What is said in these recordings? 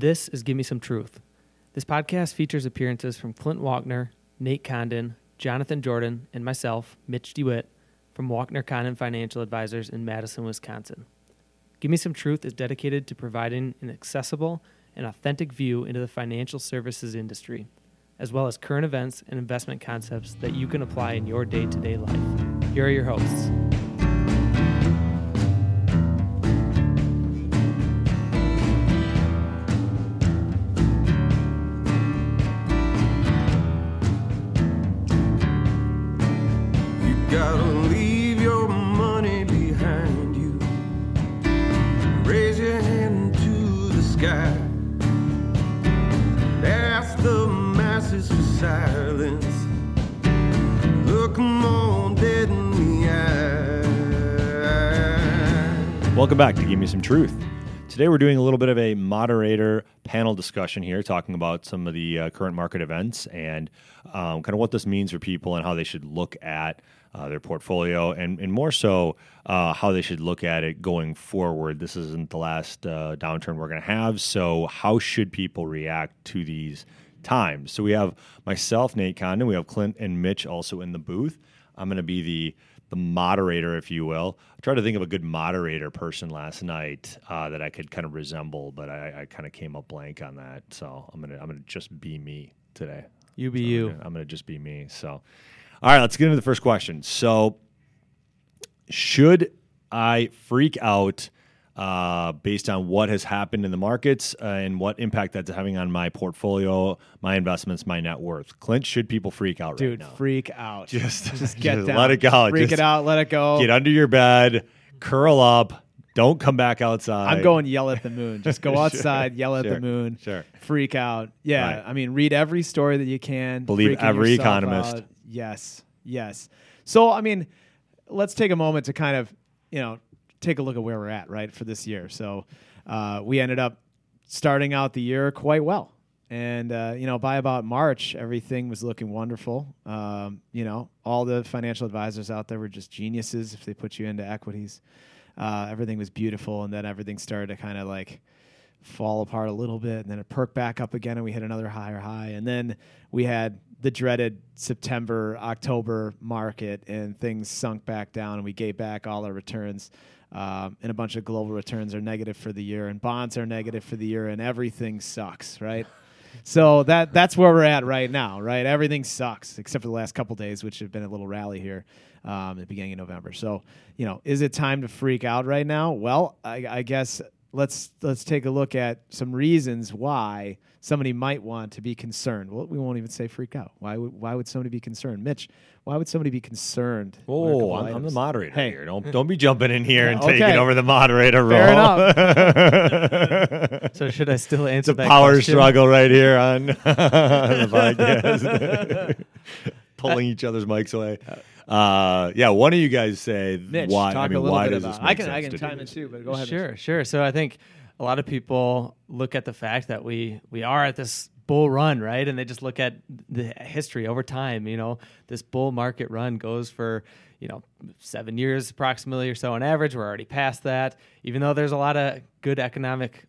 This is Give Me Some Truth. This podcast features appearances from Clint Walkner, Nate Condon, Jonathan Jordan, and myself, Mitch DeWitt, from Walkner Condon Financial Advisors in Madison, Wisconsin. Give Me Some Truth is dedicated to providing an accessible and authentic view into the financial services industry, as well as current events and investment concepts that you can apply in your day to day life. Here are your hosts. Give Me Some Truth. Today we're doing a little bit of a moderator panel discussion here, talking about some of the uh, current market events and um, kind of what this means for people and how they should look at uh, their portfolio, and, and more so uh, how they should look at it going forward. This isn't the last uh, downturn we're going to have, so how should people react to these times? So we have myself, Nate Condon, we have Clint and Mitch also in the booth. I'm going to be the the moderator, if you will. I tried to think of a good moderator person last night uh, that I could kind of resemble, but I, I kind of came up blank on that. So I'm gonna I'm gonna just be me today. You be So I'm you. gonna- I'm gonna just be me. So, all right, let's get into the first question. So, should I freak out uh, based on what has happened in the markets uh, and what impact that's having on my portfolio, my investments, my net worth? Clint, should people freak out Dude, right now? freak out. Just- just get just down. let it go. Freak Just it out. Let it go. Get under your bed, curl up, don't come back outside. I'm going yell at the moon. Just go Sure, outside, yell at sure, the moon. sure. Freak out. Yeah. Right. I mean, read every story that you can. Believe every economist. out. Yes. Yes. So, I mean, let's take a moment to kind of, you know, take a look at where we're at, right, for this year. So, uh, we ended up starting out the year quite well. And, uh, you know, by about March, everything was looking wonderful. Um, you know, all the financial advisors out there were just geniuses if they put you into equities. Uh, everything was beautiful. And then everything started to kind of like fall apart a little bit. And then it perked back up again and we hit another higher high. And then we had the dreaded September, October market and things sunk back down and we gave back all our returns. Um, and a bunch of global returns are negative for the year, and bonds are negative for the year, and everything sucks, right? So that that's where we're at right now, right? Everything sucks except for the last couple days, which have been a little rally here um, at the beginning of November. So, you know, is it time to freak out right now? Well, I, I guess let's let's take a look at some reasons why somebody might want to be concerned. Well, we won't even say freak out. Why would why would somebody be concerned, Mitch? Why would somebody be concerned? What are a Oh, I'm, I'm the items? moderator Hey. here. Don't don't be jumping in here and Okay. taking over the moderator role. Fair enough. So should I still answer it's a that power question? struggle right here on, on the podcast. Pulling each other's mics away. Uh, Uh, yeah, one of you guys say Mitch, why. talk I mean, a little why bit does about. this I make can I sense can to do chime in this? too, but go ahead. Mitch. Sure, sure. So I think a lot of people look at the fact that we we are at this bull run, right? And they just look at the history over time. You know, this bull market run goes for you know seven years approximately or so on average. We're already past that, even though there's a lot of good economic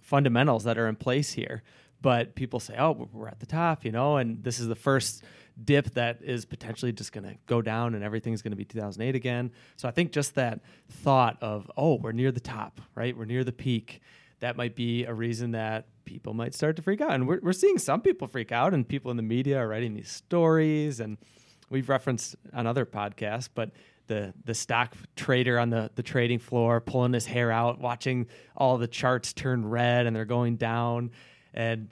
fundamentals that are in place here. But people say, "Oh, we're at the top," you know, and this is the first dip that is potentially just going to go down and everything's going to be 2008 again. So I think just that thought of, "Oh, we're near the top, right? We're near the peak." That might be a reason that people might start to freak out. And we're, we're seeing some people freak out, and people in the media are writing these stories. And we've referenced on other podcasts, but the the stock trader on the the trading floor pulling his hair out, watching all the charts turn red and they're going down, and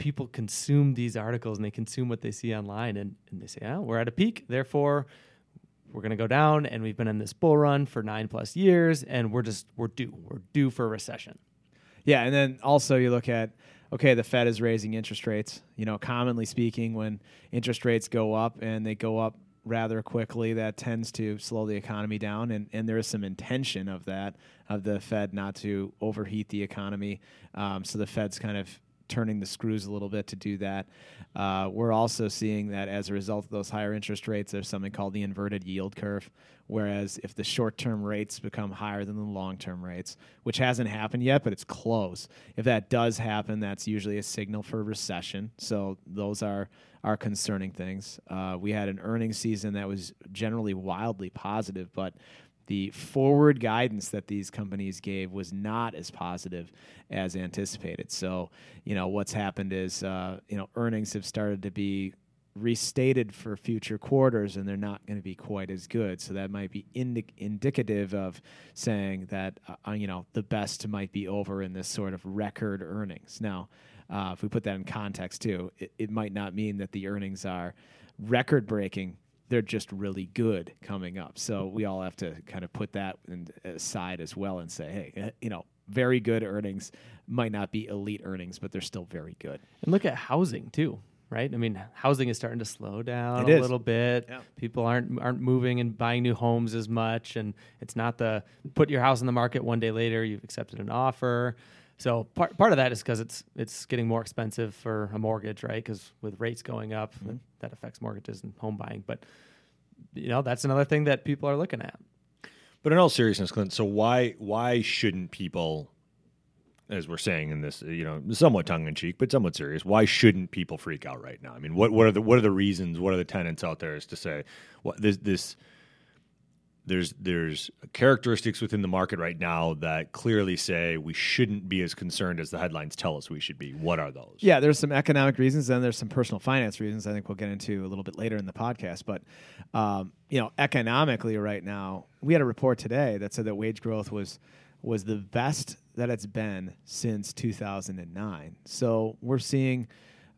people consume these articles and they consume what they see online, and, and they say, "Oh, we're at a peak, therefore." We're going to go down, and we've been in this bull run for nine plus years, and we're just we're due. We're due for a recession. Yeah, and then also you look at okay, the Fed is raising interest rates. You know, commonly speaking, when interest rates go up and they go up rather quickly, that tends to slow the economy down, and, and there is some intention of that of the Fed not to overheat the economy. Um, so the Fed's kind of turning the screws a little bit to do that. Uh, we're also seeing that as a result of those higher interest rates, there's something called the inverted yield curve. Whereas if the short term rates become higher than the long term rates, which hasn't happened yet, but it's close, if that does happen, that's usually a signal for recession. So those are, are concerning things. Uh, we had an earnings season that was generally wildly positive, but the forward guidance that these companies gave was not as positive as anticipated. So, you know, what's happened is, uh, you know, earnings have started to be restated for future quarters and they're not going to be quite as good. So that might be indi- indicative of saying that, uh, you know, the best might be over in this sort of record earnings. Now, uh, if we put that in context too, it, it might not mean that the earnings are record breaking they're just really good coming up. So we all have to kind of put that in, aside as well and say, hey, eh, you know, very good earnings might not be elite earnings, but they're still very good. And look at housing too, right? I mean, housing is starting to slow down It a is. little bit. Yeah. People aren't aren't moving and buying new homes as much, and it's not the put your house on the market one day later you've accepted an offer. So part part of that is because it's it's getting more expensive for a mortgage, right? Because with rates going up, Mm-hmm. that affects mortgages and home buying. But you know, that's another thing that people are looking at. But in all seriousness, Clint, so why why shouldn't people, as we're saying in this, you know, somewhat tongue in cheek, but somewhat serious, why shouldn't people freak out right now? I mean, what what are the what are the reasons? What are the tenants out there as to say what this this there's there's characteristics within the market right now that clearly say we shouldn't be as concerned as the headlines tell us we should be. What are those? Yeah, there's some economic reasons and there's some personal finance reasons. I think we'll get into a little bit later in the podcast. But um, you know, economically, right now, we had a report today that said that wage growth was was the best that it's been since 2009. So we're seeing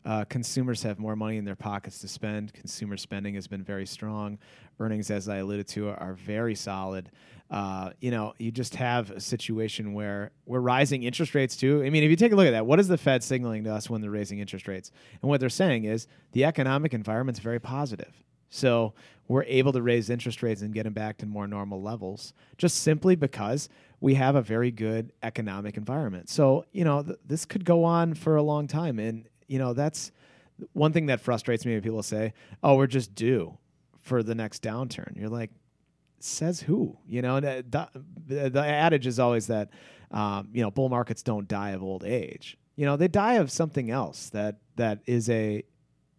uh, consumers have more money in their pockets to spend. Consumer spending has been very strong. Earnings, as I alluded to, are very solid. Uh, you know, you just have a situation where we're rising interest rates too. I mean, if you take a look at that, what is the Fed signaling to us when they're raising interest rates? And what they're saying is the economic environment's very positive. So we're able to raise interest rates and get them back to more normal levels just simply because we have a very good economic environment. So, you know, th- this could go on for a long time. And, you know, that's one thing that frustrates me when people say, oh, we're just due for the next downturn. You're like, says who? You know, the, the, the adage is always that, um, you know, bull markets don't die of old age. You know, they die of something else that that is a,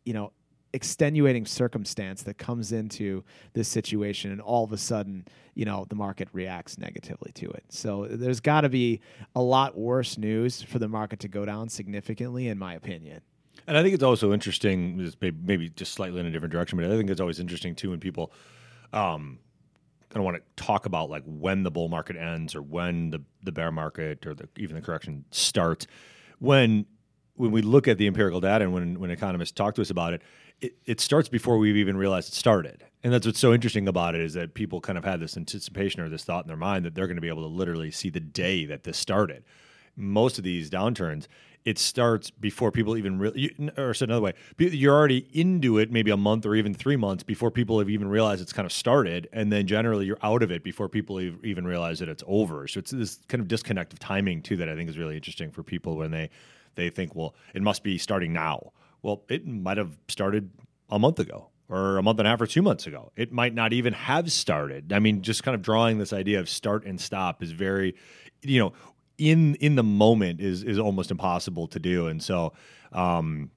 you know, extenuating circumstance that comes into this situation, and all of a sudden, you know, the market reacts negatively to it. So there's got to be a lot worse news for the market to go down significantly, in my opinion. And I think it's also interesting, maybe just slightly in a different direction, but I think it's always interesting too when people um, kind of want to talk about like when the bull market ends or when the, the bear market or the, even the correction starts. When when we look at the empirical data and when when economists talk to us about it, it, it starts before we've even realized it started. And that's what's so interesting about it is that people kind of had this anticipation or this thought in their mind that they're going to be able to literally see the day that this started. Most of these downturns, it starts before people even really, or said another way, you're already into it maybe a month or even three months before people have even realized it's kind of started. And then generally you're out of it before people even realize that it's over. So it's this kind of disconnect of timing too that I think is really interesting for people when they, they think, well, it must be starting now. Well, it might have started a month ago or a month and a half or two months ago. It might not even have started. I mean, just kind of drawing this idea of start and stop is very, you know, in in the moment is is almost impossible to do. And so um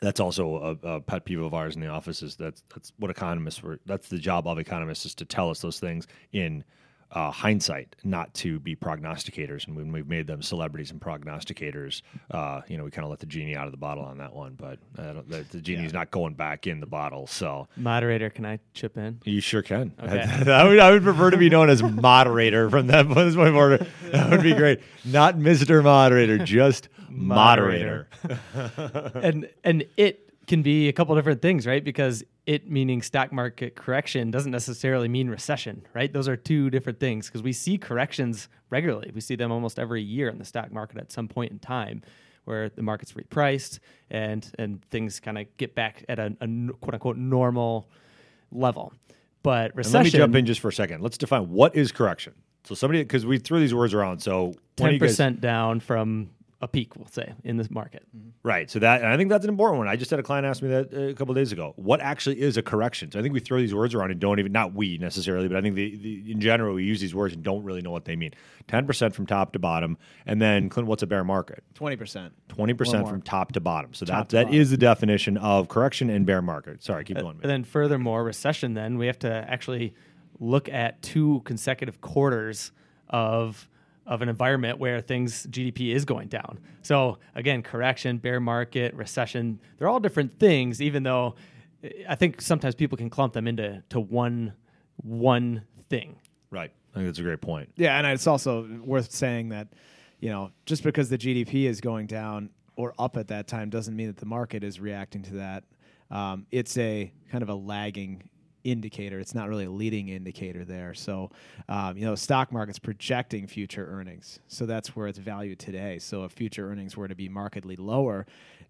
that's also a, a pet peeve of ours in the office is that's that's what economists were that's the job of economists is to tell us those things in uh, hindsight, not to be prognosticators. And when we've made them celebrities and prognosticators, uh, you know, we kind of let the genie out of the bottle on that one. But the, the genie's not going back in the bottle. So Moderator, can I chip in? you sure can. Okay. I, would, I would prefer to be known as moderator from that point forward. That would be great. Not Mr. Moderator, just moderator. and and it can be a couple different things, right? Because it meaning stock market correction doesn't necessarily mean recession, right? Those are two different things because we see corrections regularly. We see them almost every year in the stock market at some point in time where the market's repriced and and things kind of get back at a quote unquote normal level. But And recession let me jump in just for a second. Let's define what is correction. So somebody because we threw these words around. So ten percent down from a peak, we'll say, in this market. Right. So that, and I think that's an important one. I just had a client ask me that uh, a couple days ago. What actually is a correction? So I think we throw these words around and don't even, not we necessarily, but I think the, the in general we use these words and don't really know what they mean. Ten percent from top to bottom, and then Clint, what's a bear market? Twenty percent. Twenty percent from top to bottom. So that Top to that bottom. is the definition of correction and bear market. Sorry, keep going. And then furthermore, recession. Then we have to actually look at two consecutive quarters of of an environment where things GDP is going down. So again, correction, bear market, recession, they're all different things. Even though eh, I think sometimes people can clump them into to one one thing. Right. I think that's a great point. Yeah, and it's also worth saying that, you know, just because the GDP is going down or up at that time doesn't mean that the market is reacting to that. Um, it's a kind of a lagging indicator. It's not really a leading indicator there. So, um, you know, stock market's projecting future earnings. So that's where it's valued today. So if future earnings were to be markedly lower,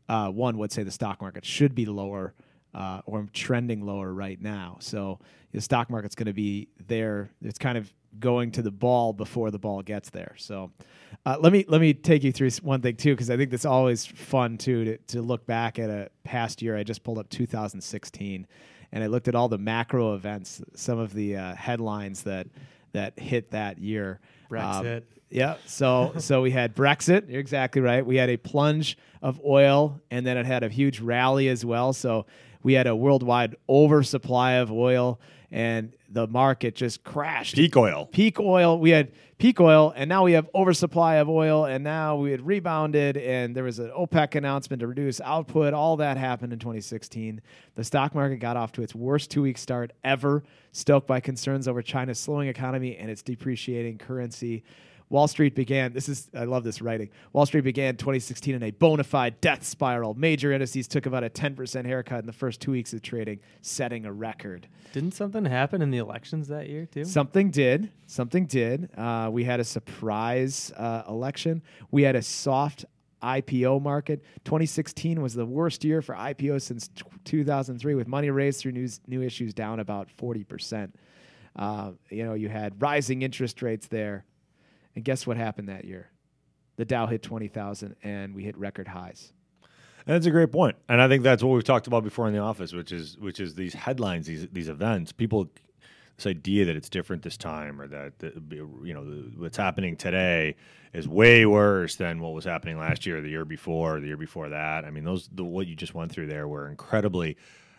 uh, one would say the stock market should be lower uh, or trending lower right now. So the stock market's going to be there. It's kind of going to the ball before the ball gets there. So uh, let me let me take you through one thing too, because I think that's always fun too to, to look back at a past year. I just pulled up 2016, and I looked at all the macro events, some of the uh, headlines that that hit that year. Brexit. Yeah. So so we had Brexit. You're exactly right. We had a plunge of oil, and then it had a huge rally as well. So we had a worldwide oversupply of oil, and the market just crashed. Peak oil. Peak oil. We had peak oil, and now we have oversupply of oil, and now we had rebounded, and there was an OPEC announcement to reduce output. All that happened in 2016. The stock market got off to its worst two-week start ever, stoked by concerns over China's slowing economy and its depreciating currency. Wall Street began, this is, I love this writing. Wall Street began 2016 in a bona fide death spiral. Major indices took about a 10% haircut in the first two weeks of trading, setting a record. Didn't something happen in the elections that year too? Something did. Something did. Uh, we had a surprise uh, election. We had a soft IPO market. 2016 was the worst year for IPO since t- 2003, with money raised through news, new issues down about 40%. Uh, you know, you had rising interest rates there. And guess what happened that year? The Dow hit 20,000 and we hit record highs. And that's a great point. And I think that's what we've talked about before in the office, which is which is these headlines, these these events. People, this idea that it's different this time, or that you know what's happening today is way worse than what was happening last year, the year before, the year before that. I mean, those the what you just went through there were incredibly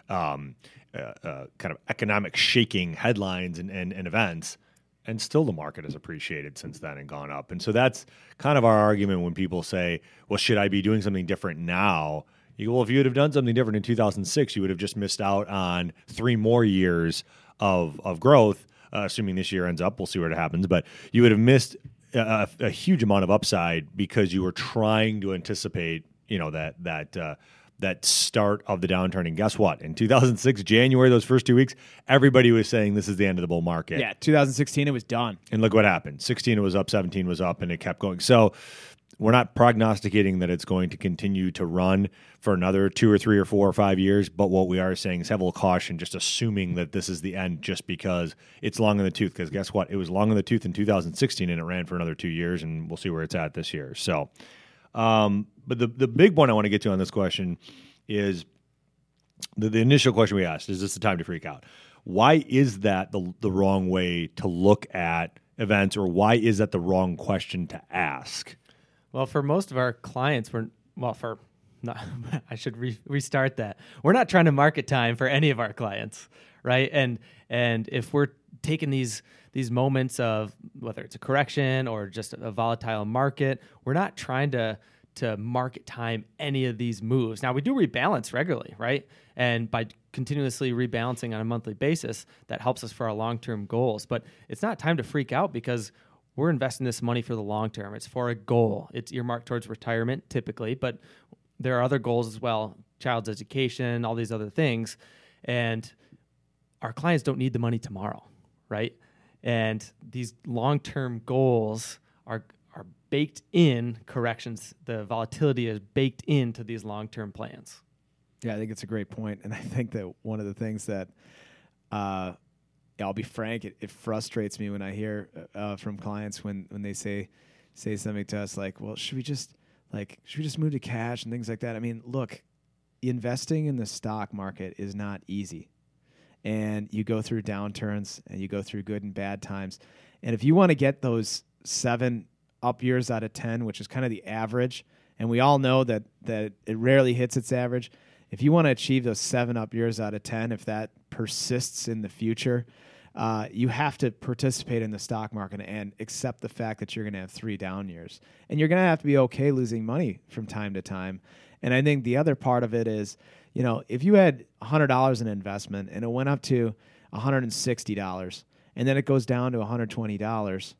um, uh, uh, kind of economic shaking headlines and, and, and events and still the market has appreciated since then and gone up. And so that's kind of our argument when people say, "Well, should I be doing something different now?" You go, "Well, if you would have done something different in 2006, you would have just missed out on three more years of of growth. Uh, assuming this year ends up, we'll see what happens, but you would have missed a, a huge amount of upside because you were trying to anticipate, you know, that that." Uh, that start of the downturn. And guess what? In 2006, January, those first two weeks, everybody was saying this is the end of the bull market. Yeah, 2016, it was done. And look what happened. 16 it was up, 17 was up, and it kept going. So we're not prognosticating that it's going to continue to run for another two or three or four or five years. But what we are saying is have a little caution, just assuming that this is the end just because it's long in the tooth. Because guess what? It was long in the tooth in 2016 and it ran for another two years, and we'll see where it's at this year. So, um, but the, the big one I want to get to on this question is the, the initial question we asked is this the time to freak out? Why is that the, the wrong way to look at events, or why is that the wrong question to ask? Well, for most of our clients, we're well for not, I should re- restart that. We're not trying to market time for any of our clients, right? And and if we're taking these these moments of whether it's a correction or just a volatile market, we're not trying to to market time any of these moves. Now we do rebalance regularly, right? And by continuously rebalancing on a monthly basis, that helps us for our long-term goals. But it's not time to freak out because we're investing this money for the long term. It's for a goal. It's earmarked towards retirement typically, but there are other goals as well child's education, all these other things. And our clients don't need the money tomorrow, right? And these long term goals are, are baked in corrections. The volatility is baked into these long term plans. Yeah, I think it's a great point, and I think that one of the things that, uh, I'll be frank, it, it frustrates me when I hear uh, from clients when when they say say something to us like, "Well, should we just like should we just move to cash and things like that? I mean, look, investing in the stock market is not easy. And you go through downturns and you go through good and bad times. And if you want to get those seven up years out of 10, which is kind of the average, and we all know that, that it rarely hits its average. If you want to achieve those seven up years out of 10, if that persists in the future, uh, you have to participate in the stock market and accept the fact that you're going to have three down years. And you're going to have to be okay losing money from time to time. And I think the other part of it is, you know, if you had $100 in investment and it went up to $160 and then it goes down to $120,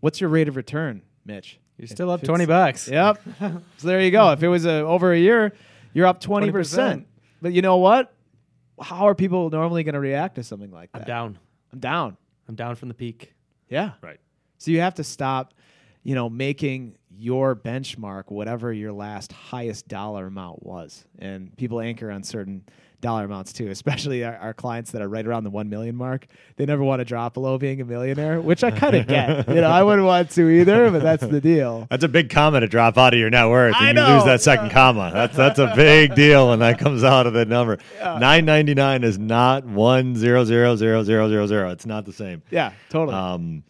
what's your rate of return, Mitch? You're still up twenty bucks. Yep. so there you go. If it was a, over a year, you're up 20%. 20%. But you know what? How are people normally going to react to something like that? I'm down. I'm down. I'm down from the peak. Yeah. Right. So you have to stop, you know, making your benchmark whatever your last highest dollar amount was. And people anchor on certain dollar amounts too, especially our, our clients that are right around the 1 million mark. They never want to drop below being a millionaire, which I kind of get. You know, I wouldn't want to either, but that's the deal. That's a big comma to drop out of your net worth, I and you know, lose that second yeah. comma. That's that's a big deal when that comes out of the number. Nine ninety nine is not one zero zero zero zero zero zero. It's not the same. Yeah, totally. Um,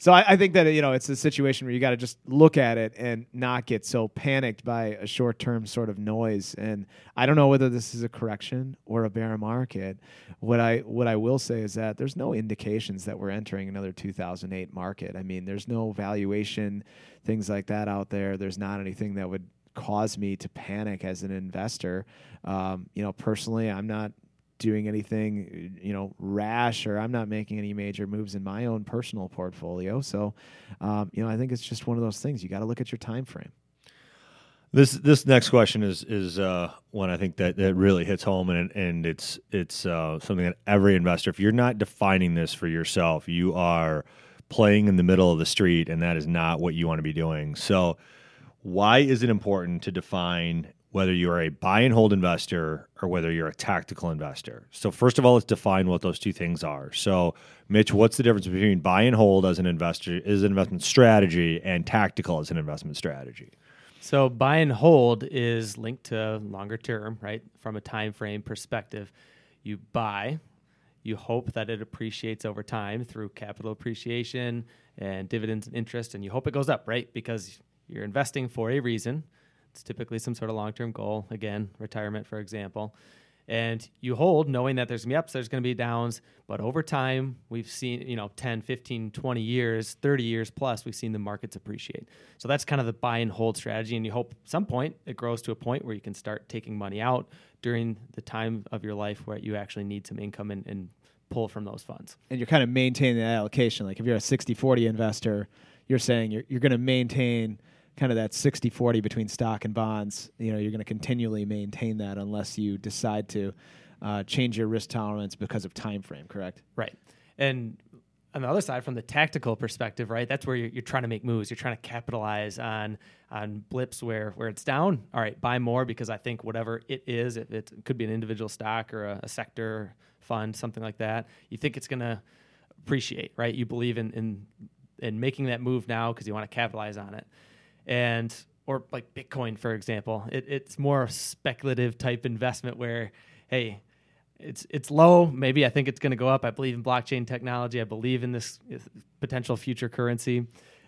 So I, I think that you know it's a situation where you got to just look at it and not get so panicked by a short term sort of noise. And I don't know whether this is a correction or a bear market. What I what I will say is that there's no indications that we're entering another 2008 market. I mean, there's no valuation things like that out there. There's not anything that would cause me to panic as an investor. Um, you know, personally, I'm not doing anything you know rash or i'm not making any major moves in my own personal portfolio. So um, you know i think it's just one of those things. You got to look at your time frame. This this next question is is uh, one I think that, that really hits home, and and it's it's uh, something that every investor, if you're not defining this for yourself, you are playing in the middle of the street, and that is not what you want to be doing. So, why is it important to define whether you're a buy and hold investor or whether you're a tactical investor? So, first of all, let's define what those two things are. So, Mitch, what's the difference between buy and hold as an investor, as an investment strategy, and tactical as an investment strategy? So buy and hold is linked to longer term, right? From a time frame perspective, you buy, you hope that it appreciates over time through capital appreciation and dividends and interest, and you hope it goes up, right? Because you're investing for a reason. It's typically some sort of long term goal, again, retirement, for example. And you hold knowing that there's going to be ups, there's going to be downs. But over time, we've seen, you know, 10, 15, 20 years, 30 years plus, we've seen the markets appreciate. So that's kind of the buy and hold strategy. And you hope some point it grows to a point where you can start taking money out during the time of your life where you actually need some income and, and pull from those funds. and you're kind of maintaining the allocation like if you're a 60-40 investor you're saying you're, you're going to maintain kind of that 60-40 between stock and bonds you know you're going to continually maintain that unless you decide to uh, change your risk tolerance because of time frame correct Right. And on the other side, from the tactical perspective, right, that's where you're, you're trying to make moves. You're trying to capitalize on on blips where where it's down. All right, buy more because I think whatever it is, if it could be an individual stock or a, a sector fund, something like that. You think it's going to appreciate, right? You believe in in in making that move now because you want to capitalize on it, and or like Bitcoin, for example, it, it's more speculative type investment where, hey, it's it's low. Maybe I think it's going to go up. I believe in blockchain technology. I believe in this potential future currency,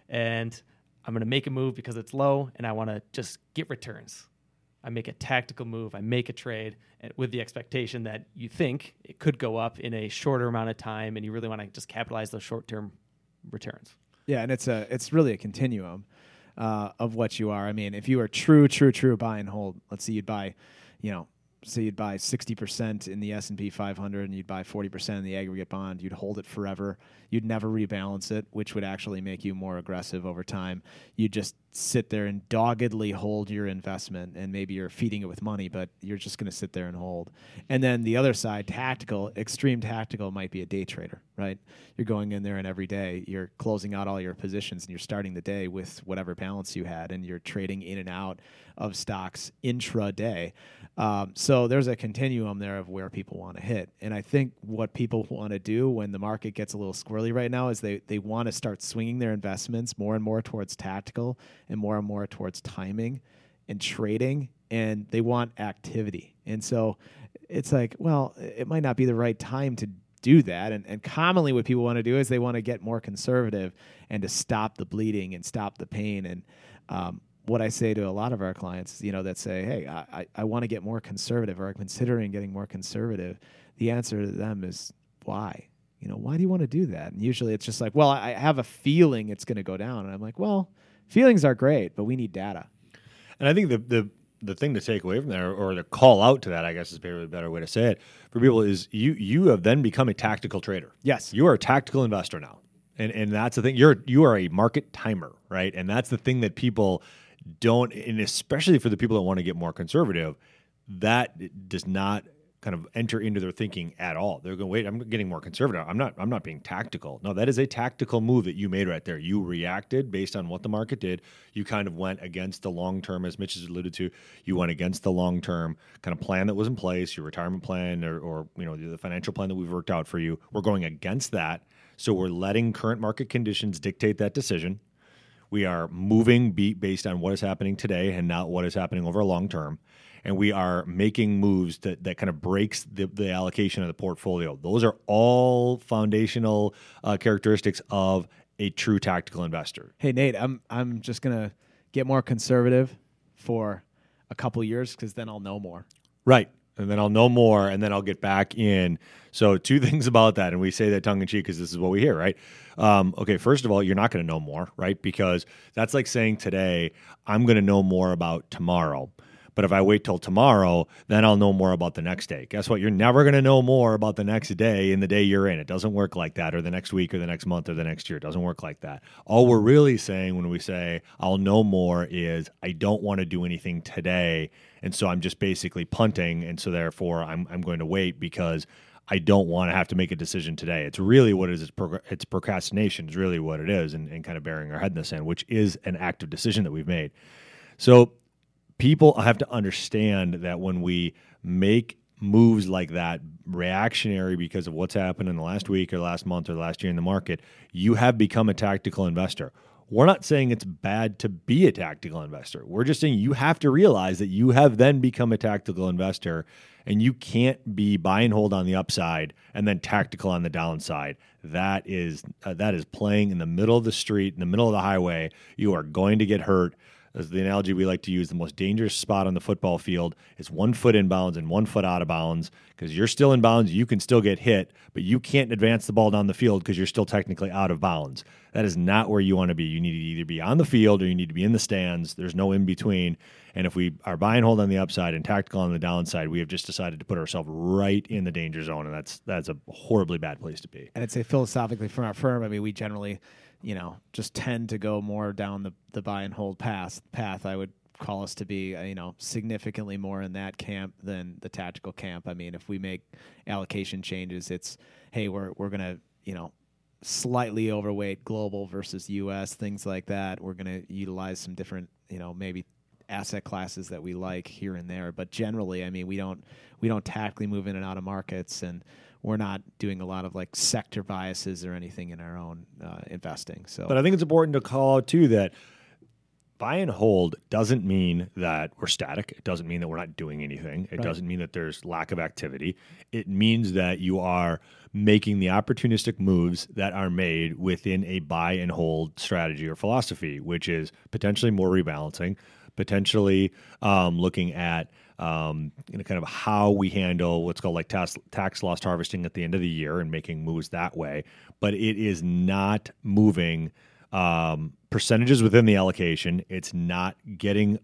and I'm going to make a move because it's low, and I want to just get returns. I make a tactical move. I make a trade eh, with the expectation that you think it could go up in a shorter amount of time, and you really want to just capitalize those short term returns. Yeah, and it's a it's really a continuum uh, of what you are. I mean, if you are true, true, true buy and hold, let's say you'd buy, you know, say you'd buy sixty percent in the S and P 500, and you'd buy forty percent in the aggregate bond. You'd hold it forever. You'd never rebalance it, which would actually make you more aggressive over time. You'd just sit there and doggedly hold your investment, and maybe you're feeding it with money, but you're just going to sit there and hold. And then the other side, tactical, extreme tactical, might be a day trader, right? You're going in there and every day you're closing out all your positions and you're starting the day with whatever balance you had, and you're trading in and out of stocks intraday. Um, so there's a continuum there of where people want to hit. And I think what people want to do when the market gets a little squirrely right now is they, they want to start swinging their investments more and more towards tactical and more and more towards timing and trading and they want activity. And so it's like, well, it might not be the right time to do that. And, and commonly, what people want to do is they want to get more conservative and to stop the bleeding and stop the pain. And um, what I say to a lot of our clients, you know, that say, hey, I, I, want to get more conservative or I'm considering getting more conservative, the answer to them is why? You know, why do you want to do that? And usually it's just like, well, I have a feeling it's going to go down. And I'm like, well, feelings are great, but we need data. And I think the the the thing to take away from there, or the call out to that, I guess is maybe a better way to say it for people, is you you have then become a tactical trader. Yes. you are a tactical investor now, and and that's the thing. You're you are a market timer, right? And that's the thing that people don't, and especially for the people that want to get more conservative, that does not kind of enter into their thinking at all. They're going, wait, I'm getting more conservative. I'm not. I'm not being tactical. No, that is a tactical move that you made right there. You reacted based on what the market did. You kind of went against the long term, as Mitch has alluded to. You went against the long term kind of plan that was in place, your retirement plan, or, or you know the financial plan that we've worked out for you. We're going against that. So we're letting current market conditions dictate that decision. We are moving beat based on what is happening today and not what is happening over a long term. And we are making moves that, that kind of breaks the, the allocation of the portfolio. Those are all foundational uh, characteristics of a true tactical investor. Hey Nate, I'm I'm just gonna get more conservative for a couple years because then I'll know more. Right. And then I'll know more and then I'll get back in. So, two things about that. And we say that tongue in cheek because this is what we hear, right? Um, okay, first of all, you're not going to know more, right? Because that's like saying today, I'm going to know more about tomorrow. But if I wait till tomorrow, then I'll know more about the next day. Guess what? You're never going to know more about the next day in the day you're in. It doesn't work like that, or the next week, or the next month, or the next year. It doesn't work like that. All we're really saying when we say I'll know more is I don't want to do anything today. And so I'm just basically punting. And so therefore, I'm, I'm going to wait because I don't want to have to make a decision today. It's really what it is. It's, pro- it's procrastination, is really what it is, and, and kind of burying our head in the sand, which is an active decision that we've made. So people have to understand that when we make moves like that reactionary because of what's happened in the last week or last month or last year in the market you have become a tactical investor. We're not saying it's bad to be a tactical investor. We're just saying you have to realize that you have then become a tactical investor and you can't be buy and hold on the upside and then tactical on the downside. That is uh, that is playing in the middle of the street in the middle of the highway. You are going to get hurt as the analogy we like to use, the most dangerous spot on the football field is one foot in bounds and one foot out of bounds because you're still in bounds. You can still get hit, but you can't advance the ball down the field because you're still technically out of bounds. That is not where you want to be. You need to either be on the field or you need to be in the stands. There's no in between. And if we are buy and hold on the upside and tactical on the downside, we have just decided to put ourselves right in the danger zone, and that's that's a horribly bad place to be. And I'd say philosophically from our firm, I mean, we generally, you know, just tend to go more down the, the buy and hold path. Path I would call us to be, uh, you know, significantly more in that camp than the tactical camp. I mean, if we make allocation changes, it's hey, we're we're gonna, you know, slightly overweight global versus U.S. things like that. We're gonna utilize some different, you know, maybe asset classes that we like here and there. But generally, I mean, we don't we don't tactically move in and out of markets, and we're not doing a lot of like sector biases or anything in our own uh, investing. So, But I think it's important to call out too that buy and hold doesn't mean that we're static. It doesn't mean that we're not doing anything. It Right. doesn't mean that there's lack of activity. It means that you are making the opportunistic moves that are made within a buy and hold strategy or philosophy, which is potentially more rebalancing, potentially um, looking at um, you know, kind of how we handle what's called like tax, tax loss harvesting at the end of the year and making moves that way. But it is not moving um, percentages within the allocation. It's not getting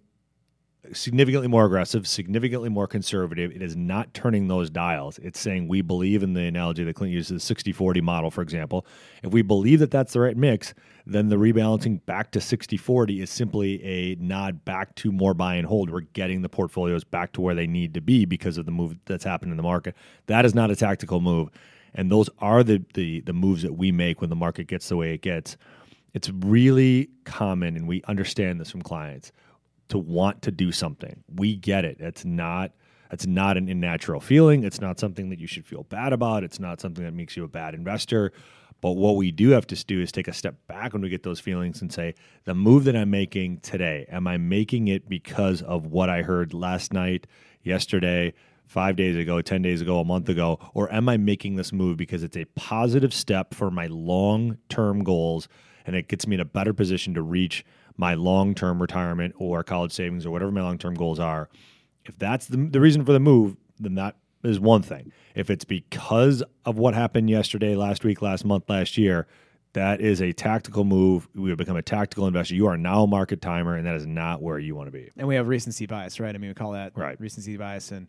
significantly more aggressive, significantly more conservative. It is not turning those dials. It's saying we believe in the analogy that Clint uses, the 60 40 model, for example. If we believe that that's the right mix, then the rebalancing back to 60 40 is simply a nod back to more buy and hold. We're getting the portfolios back to where they need to be because of the move that's happened in the market. That is not a tactical move. And those are the, the, the moves that we make when the market gets the way it gets. It's really common, and we understand this from clients to want to do something. We get it. It's not it's not an unnatural feeling. It's not something that you should feel bad about. It's not something that makes you a bad investor. But what we do have to do is take a step back when we get those feelings and say, the move that I'm making today, am I making it because of what I heard last night, yesterday, five days ago, 10 days ago, a month ago? Or am I making this move because it's a positive step for my long term goals and it gets me in a better position to reach my long term retirement or college savings or whatever my long term goals are? If that's the, the reason for the move, then that is one thing. If it's because of what happened yesterday, last week, last month, last year, that is a tactical move. We have become a tactical investor. You are now a market timer, and that is not where you want to be. And we have recency bias, right? I mean, we call that Right. recency bias and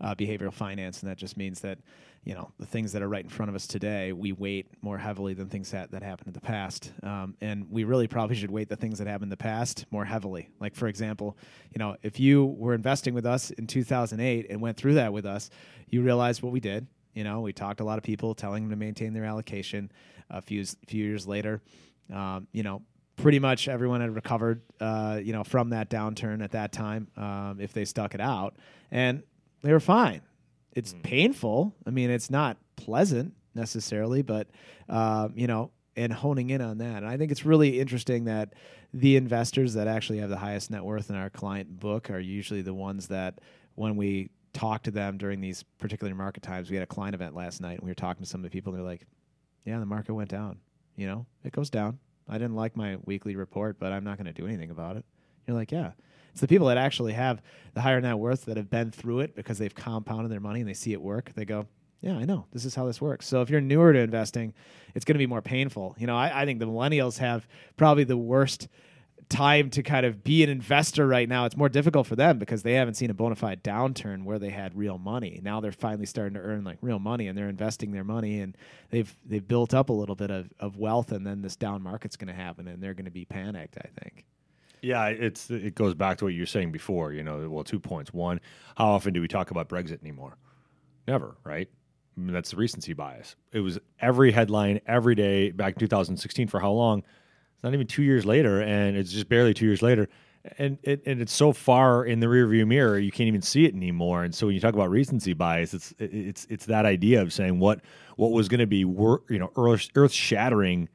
uh, behavioral finance, and that just means that you know the things that are right in front of us today, we weight more heavily than things that that happened in the past. Um, and we really probably should weight the things that happened in the past more heavily. Like for example, you know, if you were investing with us in 2008 and went through that with us, you realize what we did. You know, we talked to a lot of people telling them to maintain their allocation. A few few years later, um, you know, pretty much everyone had recovered, uh, you know, from that downturn at that time um, if they stuck it out, and they were fine. It's painful. I mean, it's not pleasant necessarily, but uh, you know, and honing in on that. And I think it's really interesting that the investors that actually have the highest net worth in our client book are usually the ones that when we talk to them during these particular market times, we had a client event last night and we were talking to some of the people and they're like, yeah, the market went down. You know, it goes down. I didn't like my weekly report, but I'm not going to do anything about it. You're like, yeah. It's the people that actually have the higher net worth that have been through it because they've compounded their money and they see it work. They go, yeah, I know. This is how this works. So if you're newer to investing, it's going to be more painful. You know, I, I think the millennials have probably the worst time to kind of be an investor right now. It's more difficult for them because they haven't seen a bona fide downturn where they had real money. Now they're finally starting to earn like real money and they're investing their money and they've they've built up a little bit of, of wealth and then this down market's going to happen and they're going to be panicked, I think. Yeah, it's it goes back to what you were saying before. You know, well, two points. One, how often do we talk about Brexit anymore? Never, right? I mean, that's the recency bias. It was every headline every day back in 2016 for how long? It's not even two years later, and it's just barely two years later, and it, and it's so far in the rearview mirror you can't even see it anymore. And so when you talk about recency bias, it's it's it's that idea of saying what what was going to be wor- you know earth earth shattering.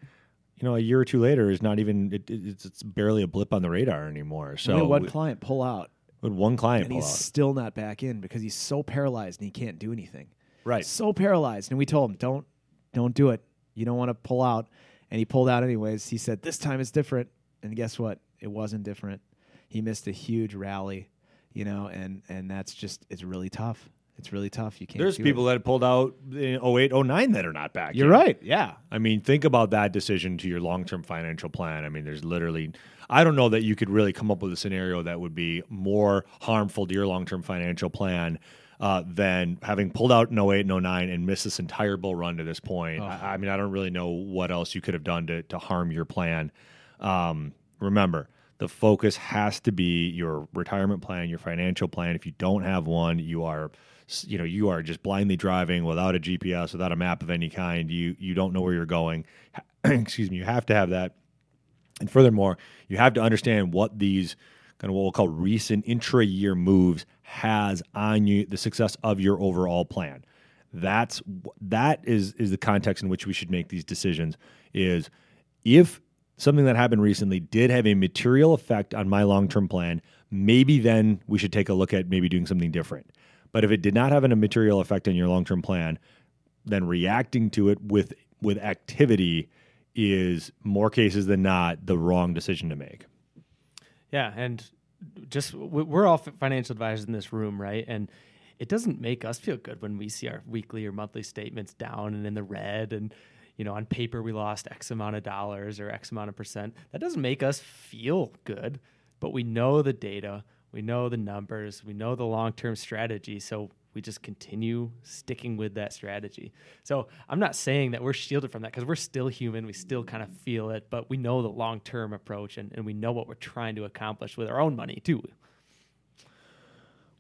You know, a year or two later is not even it, it- it's it's barely a blip on the radar anymore. So we had one we- client pull out with one client and pull he's out. still not back in because he's so paralyzed and he can't do anything. Right. So paralyzed. And we told him, don't don't do it. You don't want to pull out. And he pulled out anyways. He said, This time it's different. And guess what? It wasn't different. He missed a huge rally, you know, and and that's just it's really tough. It's really tough. You can't There's people it. that pulled out in 08, 09 that are not back. You're yet. right. Yeah. I mean, think about that decision to your long term financial plan. I mean, there's literally, I don't know that you could really come up with a scenario that would be more harmful to your long term financial plan uh, than having pulled out in 08 and 09 and missed this entire bull run to this point. I, I mean, I don't really know what else you could have done to, to harm your plan. Um, remember, the focus has to be your retirement plan, your financial plan. If you don't have one, you are you know you are just blindly driving without a GPS, without a map of any kind. You you don't know where you're going. Excuse me. You have to have that. And furthermore, you have to understand what these kind of what we'll call recent intra-year moves has on you the success of your overall plan. That's that is is the context in which we should make these decisions. Is if something that happened recently did have a material effect on my long-term plan, maybe then we should take a look at maybe doing something different. But if it did not have a material effect on your long-term plan, then reacting to it with with activity is more cases than not the wrong decision to make. Yeah, and just we- we're all financial advisors in this room, right? And it doesn't make us feel good when we see our weekly or monthly statements down and in the red and you know on paper we lost x amount of dollars or x amount of percent that doesn't make us feel good but we know the data we know the numbers. We know the long-term strategy. So we just continue sticking with that strategy. So i'm not saying that we're shielded from that because we're still human. We still kind of feel it but we know the long-term approach and, and we know what we're trying to accomplish with our own money too.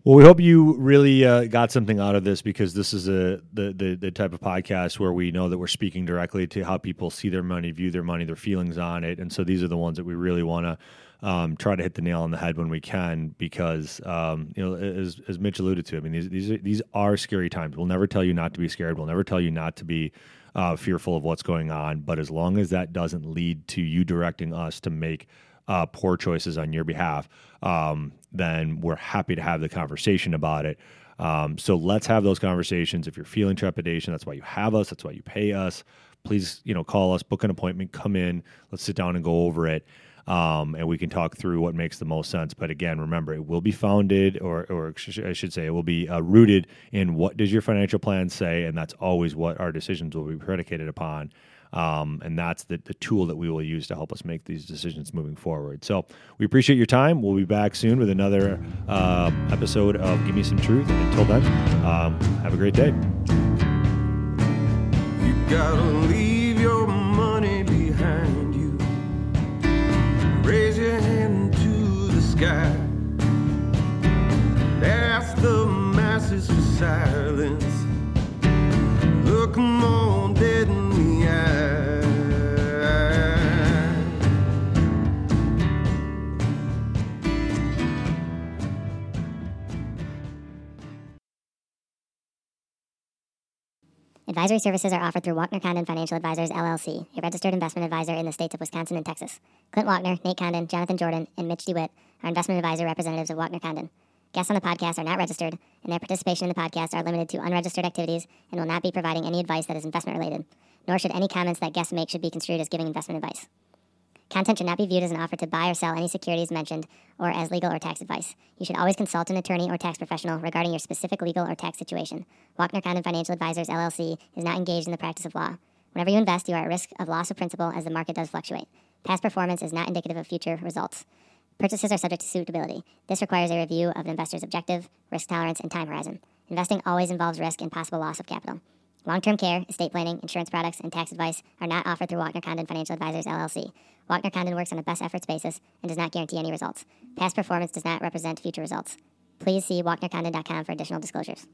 Well, we hope you really uh, got something out of this because this is a the, the the type of podcast where we know that we're speaking directly to how people see their money, view their money, their feelings on it, and so these are the ones that we really want to um, try to hit the nail on the head when we can because um, you know as, as Mitch alluded to, I mean these these are, these are scary times. We'll never tell you not to be scared. We'll never tell you not to be uh, fearful of what's going on. But as long as that doesn't lead to you directing us to make uh, poor choices on your behalf, um, then we're happy to have the conversation about it. Um, so let's have those conversations. If you're feeling trepidation, that's why you have us. That's why you pay us. Please, you know, call us, book an appointment, come in. Let's sit down and go over it, um, and we can talk through what makes the most sense. But again, remember, it will be founded, or, or I should say, it will be uh, rooted in what does your financial plan say, and that's always what our decisions will be predicated upon. Um, and that's the, the tool that we will use to help us make these decisions moving forward. So we appreciate your time. We'll be back soon with another uh, episode of Give Me Some Truth. Until then, um, have a great day. Sky. Ask the masses for Advisory services are offered through Walkner Condon Financial Advisors LLC, a registered investment advisor in the states of Wisconsin and Texas. Clint Walkner, Nate Condon, Jonathan Jordan, and Mitch DeWitt are investment advisor representatives of Walkner Condon. Guests on the podcast are not registered, and their participation in the podcast are limited to unregistered activities and will not be providing any advice that is investment related. Nor should any comments that guests make should be construed as giving investment advice. Content should not be viewed as an offer to buy or sell any securities mentioned or as legal or tax advice. You should always consult an attorney or tax professional regarding your specific legal or tax situation. Walkner Condon Financial Advisors LLC is not engaged in the practice of law. Whenever you invest, you are at risk of loss of principal as the market does fluctuate. Past performance is not indicative of future results. Purchases are subject to suitability. This requires a review of an investor's objective, risk tolerance, and time horizon. Investing always involves risk and possible loss of capital. Long term care, estate planning, insurance products, and tax advice are not offered through Walkner Condon Financial Advisors LLC. Walkner Condon works on a best efforts basis and does not guarantee any results. Past performance does not represent future results. Please see WalknerCondon.com for additional disclosures.